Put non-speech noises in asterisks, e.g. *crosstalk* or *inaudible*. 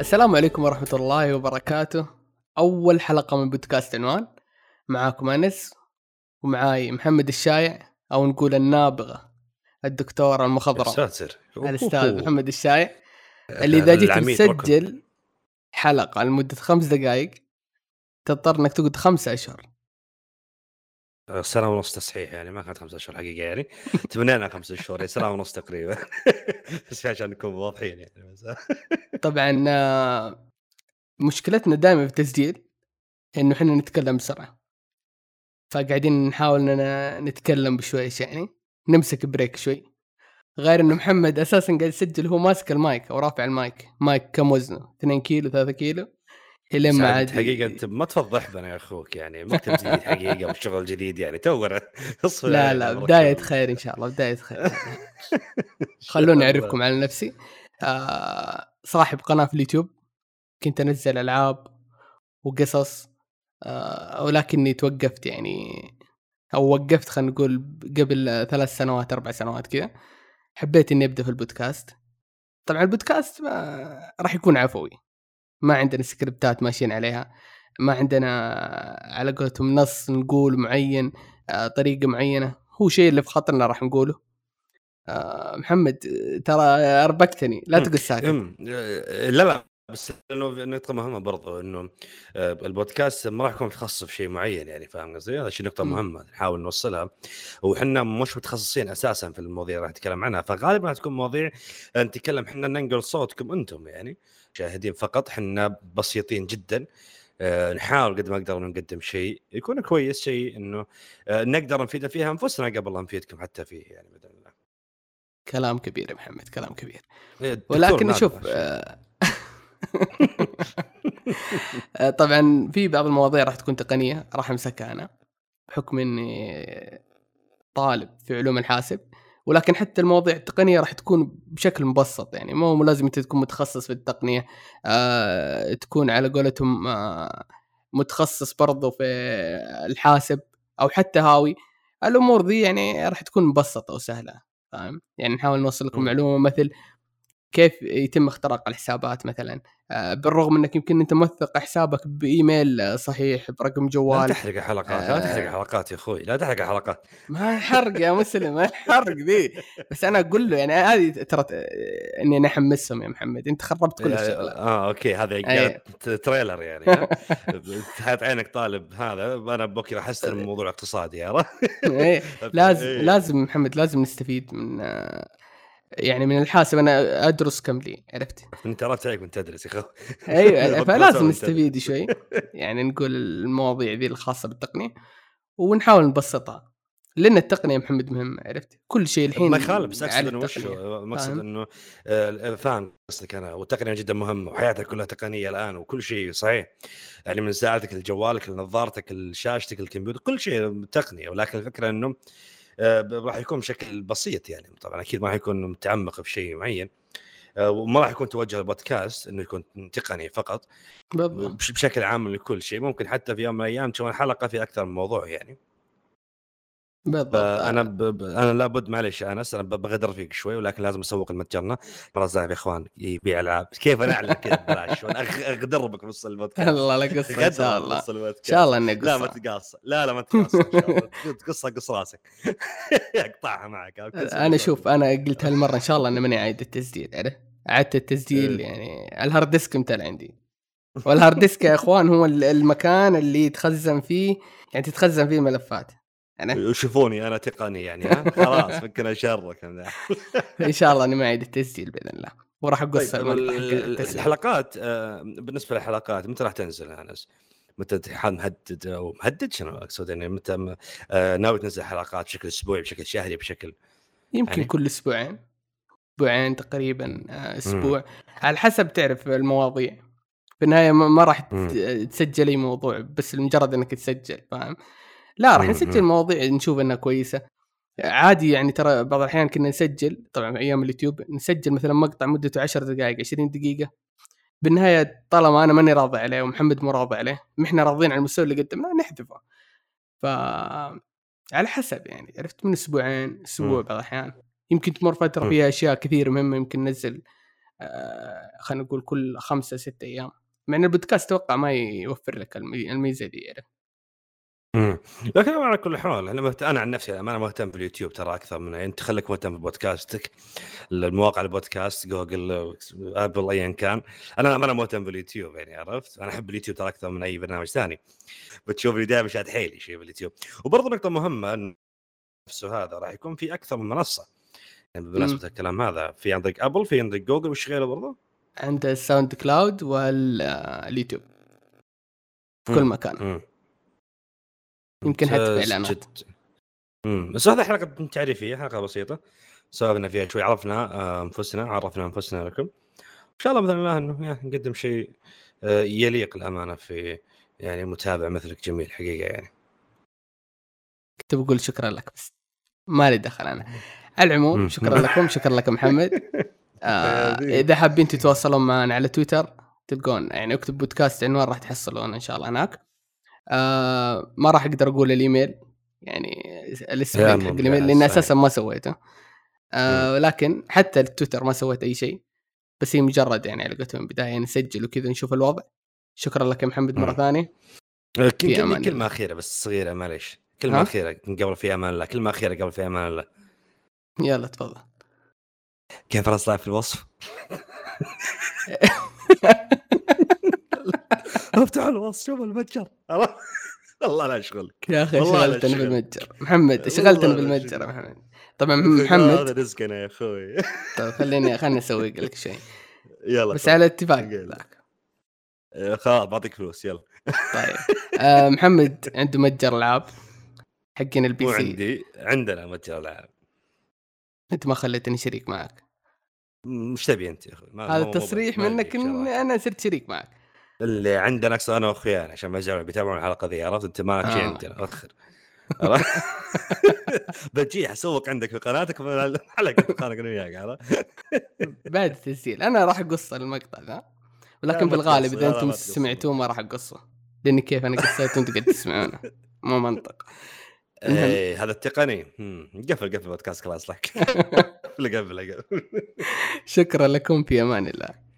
السلام عليكم ورحمة الله وبركاته. أول حلقة من بودكاست عنوان. معاكم أنس ومعاي محمد الشايع أو نقول النابغة الدكتور المخضرم. ساتر الأستاذ محمد الشايع. اللي إذا جيت تسجل حلقة لمدة خمس دقائق تضطر إنك تقعد خمسة أشهر. سنة ونص تصحيح يعني ما كانت خمسة اشهر حقيقة يعني. *laughs* تمنينا خمسة اشهر يعني سنة ونص تقريبا. *laughs* بس عشان نكون واضحين يعني *laughs* طبعا آه، مشكلتنا دائما في التسجيل إنه إحنا نتكلم بسرعة. فقاعدين نحاول إننا نتكلم بشويش يعني نمسك break شوي. غير إنه محمد أساسا قاعد يسجل هو ماسك المايك أو رافع ال mic. mic كم وزنه؟ 2 كيلو 3 كيلو. الين ما عاد حقيقة أنت ما تفضح بنا يا أخوك يعني مكتب جديد حقيقة وشغل جديد يعني تو *laughs* لا لا بداية خير إن شاء الله بداية خير. *laughs* *laughs* خلوني أعرفكم على نفسي. آه صاحب قناة في اليوتيوب كنت أنزل ألعاب وقصص آه ولكني توقفت يعني أو وقفت خلينا نقول قبل ثلاث سنوات أربع سنوات كذا حبيت إني أبدأ في البودكاست. طبعا البودكاست راح يكون عفوي. ما عندنا سكريبتات ماشيين عليها ما عندنا على قولتهم نص نقول معين آه، طريقة معينة هو شيء اللي في خاطرنا راح نقوله. آه، محمد ترى أربكتني لا تقول ساكت. لا لا. بس انه نقطة مهمة برضو إنه آه، البودكاست ما راح يكون متخصص في شيء معين يعني فاهم قصدي؟ هذا شيء نقطة مهمة نحاول نوصلها وحنا مش متخصصين أساسا في المواضيع اللي راح نتكلم عنها فغالبا راح تكون مواضيع نتكلم إحنا ننقل صوتكم أنتم يعني مشاهدين فقط حنا بسيطين جدا آه، نحاول قد ما نقدر نقدم شيء يكون كويس شيء إنه آه، نقدر نفيد فيها أنفسنا قبل لا نفيدكم حتى فيه يعني باذن الله. كلام كبير يا محمد كلام كبير. إيه، ولكن شوف آه، *laughs* طبعا في بعض المواضيع راح تكون تقنية راح أمسكها أنا بحكم إني طالب في علوم الحاسب. ولكن حتى المواضيع التقنية راح تكون بشكل مبسط يعني مو لازم أنت تكون متخصص في التقنية آه تكون على قولتهم آه متخصص برضو في الحاسب أو حتى هاوي. الأمور دي يعني راح تكون مبسطة وسهلة فاهم؟ يعني نحاول نوصل لكم معلومة مثل كيف يتم اختراق الحسابات مثلا؟ آه، بالرغم إنك يمكن أنت موثق حسابك بإيميل صحيح برقم جوال لا تحرق الحلقات لا تحرق الحلقات آه. يا أخوي لا تحرق الحلقات. ما حرق يا مسلم ما حرق ذي. بس أنا أقول له يعني هذه ترى إني أنا أحمسهم يا محمد أنت خربت كل الشغله آه أوكي هذا تريلر يعني حاط عينك طالب هذا أنا بكره احسن الموضوع اقتصادي عرفت؟ *laughs* لازم لازم محمد لازم نستفيد من يعني من الحاسب أنا أدرس كم لي عرفت؟ انت عرفت عليك من تدرس يا اخو أيوه *laughs* فلازم نستفيد شوي. يعني نقول المواضيع ذي الخاصة بالتقنية ونحاول نبسطها لأن التقنية محمد مهم عرفت؟ كل شيء الحين ما يخالف بس أقصد إنه وش مقصد إنه آه، فاهم قصدك أنا. والتقنية جدا مهمة وحياتك كلها تقنية الآن وكل شيء صحيح. يعني من ساعتك لجوالك لنظارتك لشاشتك الكمبيوتر كل شيء تقنية. ولكن الفكرة إنه راح يكون بشكل بسيط يعني. طبعا أكيد ما راح يكون متعمق في شيء معين آه، وما راح يكون توجه البودكاست إنه يكون تقني فقط بالضبط. بشكل عام لكل شيء. ممكن حتى في يوم من الأيام تشوفون حلقه في أكثر من موضوع يعني. بالضبط أنا ب... أنا لابد معلش انس أنا بغدر فيك شوي ولكن لازم أسوق المتجرنا. زاهر يا إخوان يبيع ألعاب. كيف أنا اعلن كذا ببلاش أغدر بك نص البودكاست *laughs* الله لا قصة إن شاء الله. إن شاء الله إني لا ما تقص لا لا ما تقص *laughs* تقصها قص راسك. *laughs* أقطعها معك أنا شوف أنا قلت هالمرة إن شاء الله إني ماني عايد التسجيل عرفت؟ عدت التسجيل إيه. يعني ال hard disk متل عندي. وال hard disk يا إخوان هو المكان اللي يتخزن فيه يعني تتخزن فيه الملفات. أنا؟ يشوفوني أنا تقني يعني ها؟ *laughs* خلاص فكنا شرك *laughs* إن شاء الله إني ما أعيد التسجيل بإذن الله. وراح أقص طيب الحلقات آه، بالنسبة للحلقات متى راح تنزل يا أنس؟ متى مهدد أو مهدد؟ شنو أقصد؟ يعني متى آه، ناوي تنزل حلقات بشكل أسبوعي بشكل شهري بشكل يمكن يعني؟ كل أسبوعين. أسبوعين تقريبا آه، أسبوع. مم. على حسب تعرف المواضيع. في النهاية ما راح تسجل أي موضوع بس لمجرد إنك تسجل فاهم؟ لا راح نسجل مواضيع نشوف إنها كويسة. عادي يعني ترى بعض الأحيان كنا نسجل طبعا أيام اليوتيوب نسجل مثلا مقطع مدته 10 دقائق 20 دقيقة. بالنهاية طالما أنا ماني راضي عليه ومحمد مو راضي عليه ما إحنا راضيين على المستوى اللي قدمناه نحذفه. ف على حسب يعني عرفت؟ من أسبوعين أسبوع بعض الأحيان. يمكن تمر فترة فيها أشياء كثير مهمة يمكن ننزل آه خلينا نقول كل خمسة ستة أيام. مع إن البودكاست أتوقع ما يوفر لك الميزة دي يعني. امم لكن على كل حال أنا مهت... أنا عن نفسي أنا مهتم باليوتيوب ترى أكثر من أنت خليك مهتم ببودكاستك المواقع البودكاست Google Apple ايا كان. أنا أنا مهتم باليوتيوب يعني عرفت؟ أنا أحب اليوتيوب ترى أكثر من أي برنامج ثاني. بتشوفني دائما شاد حيلي شيء باليوتيوب وبرضه نقطة مهمة نفسه هذا راح يكون في أكثر من منصة. يعني بمناسبة الكلام هذا في عندك Apple في عندك جوجل وش غيره برضه؟ عند ال SoundCloud وال YouTube في كل مكان. مم. يمكن في اعلانات امم بس هذه حلقة تعريفية حلقة بسيطة. سولفنا فيها شوي عرفنا آه، أنفسنا عرفنا أنفسنا لكم. إن شاء الله بإذن الله إنه نقدم شيء آه، يليق الأمانة في يعني متابع مثلك جميل حقيقة يعني. كنت بقول شكرا لك بس ما لي دخل أنا. على العموم شكرا لكم شكرا لك محمد. *laughs* آه إذا حابين تتواصلون معنا على تويتر تلقون يعني اكتب بودكاست عنوان راح تحصلون إن شاء الله هناك. آه ما راح أقدر أقول الإيميل يعني الاسم حق الإيميل لأن أساسا ما سويته. آه لكن حتى التويتر ما سويت أي شيء بس هي مجرد يعني على قولتهم بدايه نسجل وكذا نشوف الوضع. شكرا لك يا محمد مرة ثانية. كلمة أخيرة بس صغيرة معليش. كلمة أخيرة قبل في أمان الله كلمة أخيرة قبل في أمان الله. يلا تفضل. كيف راس في الوصف؟ *laughs* أفتح الوصف شوف المتجر. *laughs* والله لا أشغلك. يا أخي شغلتني بالمتجر. محمد شغلتني بالمتجر محمد. طبعا محمد. هذا رزقنا يا أخوي. *laughs* طيب خليني خليني أسوي لك *laughs* شيء. يلا بس على اتفاق. ذاك. إيه، خلاص بعطيك فلوس. يلا. طيب. آه محمد عنده متجر ألعاب؟ حقين ال PC. عندي عندنا متجر ألعاب. أنت ما خليتني شريك معك. مش تبي أنت يا أخوي. هذا تصريح منك إن أنا صرت شريك معك. اللي عندنا أكثر أنا واخوياي عشان ما يزعلون بيتابعون الحلقة ذي عرفت؟ أنت مالك شيء آه. عندنا أخر. *laughs* بجي أسوق عندك في قناتك الحلقة قناتك أنا وياك عرفت؟ *laughs* بعد التسجيل. أنا راح اقص المقطع ذا. ولكن بالغالب إذا أنتم سمعتوه ما راح أقصه. لاني كيف أنا قصيت وأنتم قاعد تسمعونه. مو منطق. إيه هذا التقني. قفل قفل بودكاست خلاص لك. *laughs* قفل قفل. شكرا لكم في أمان الله.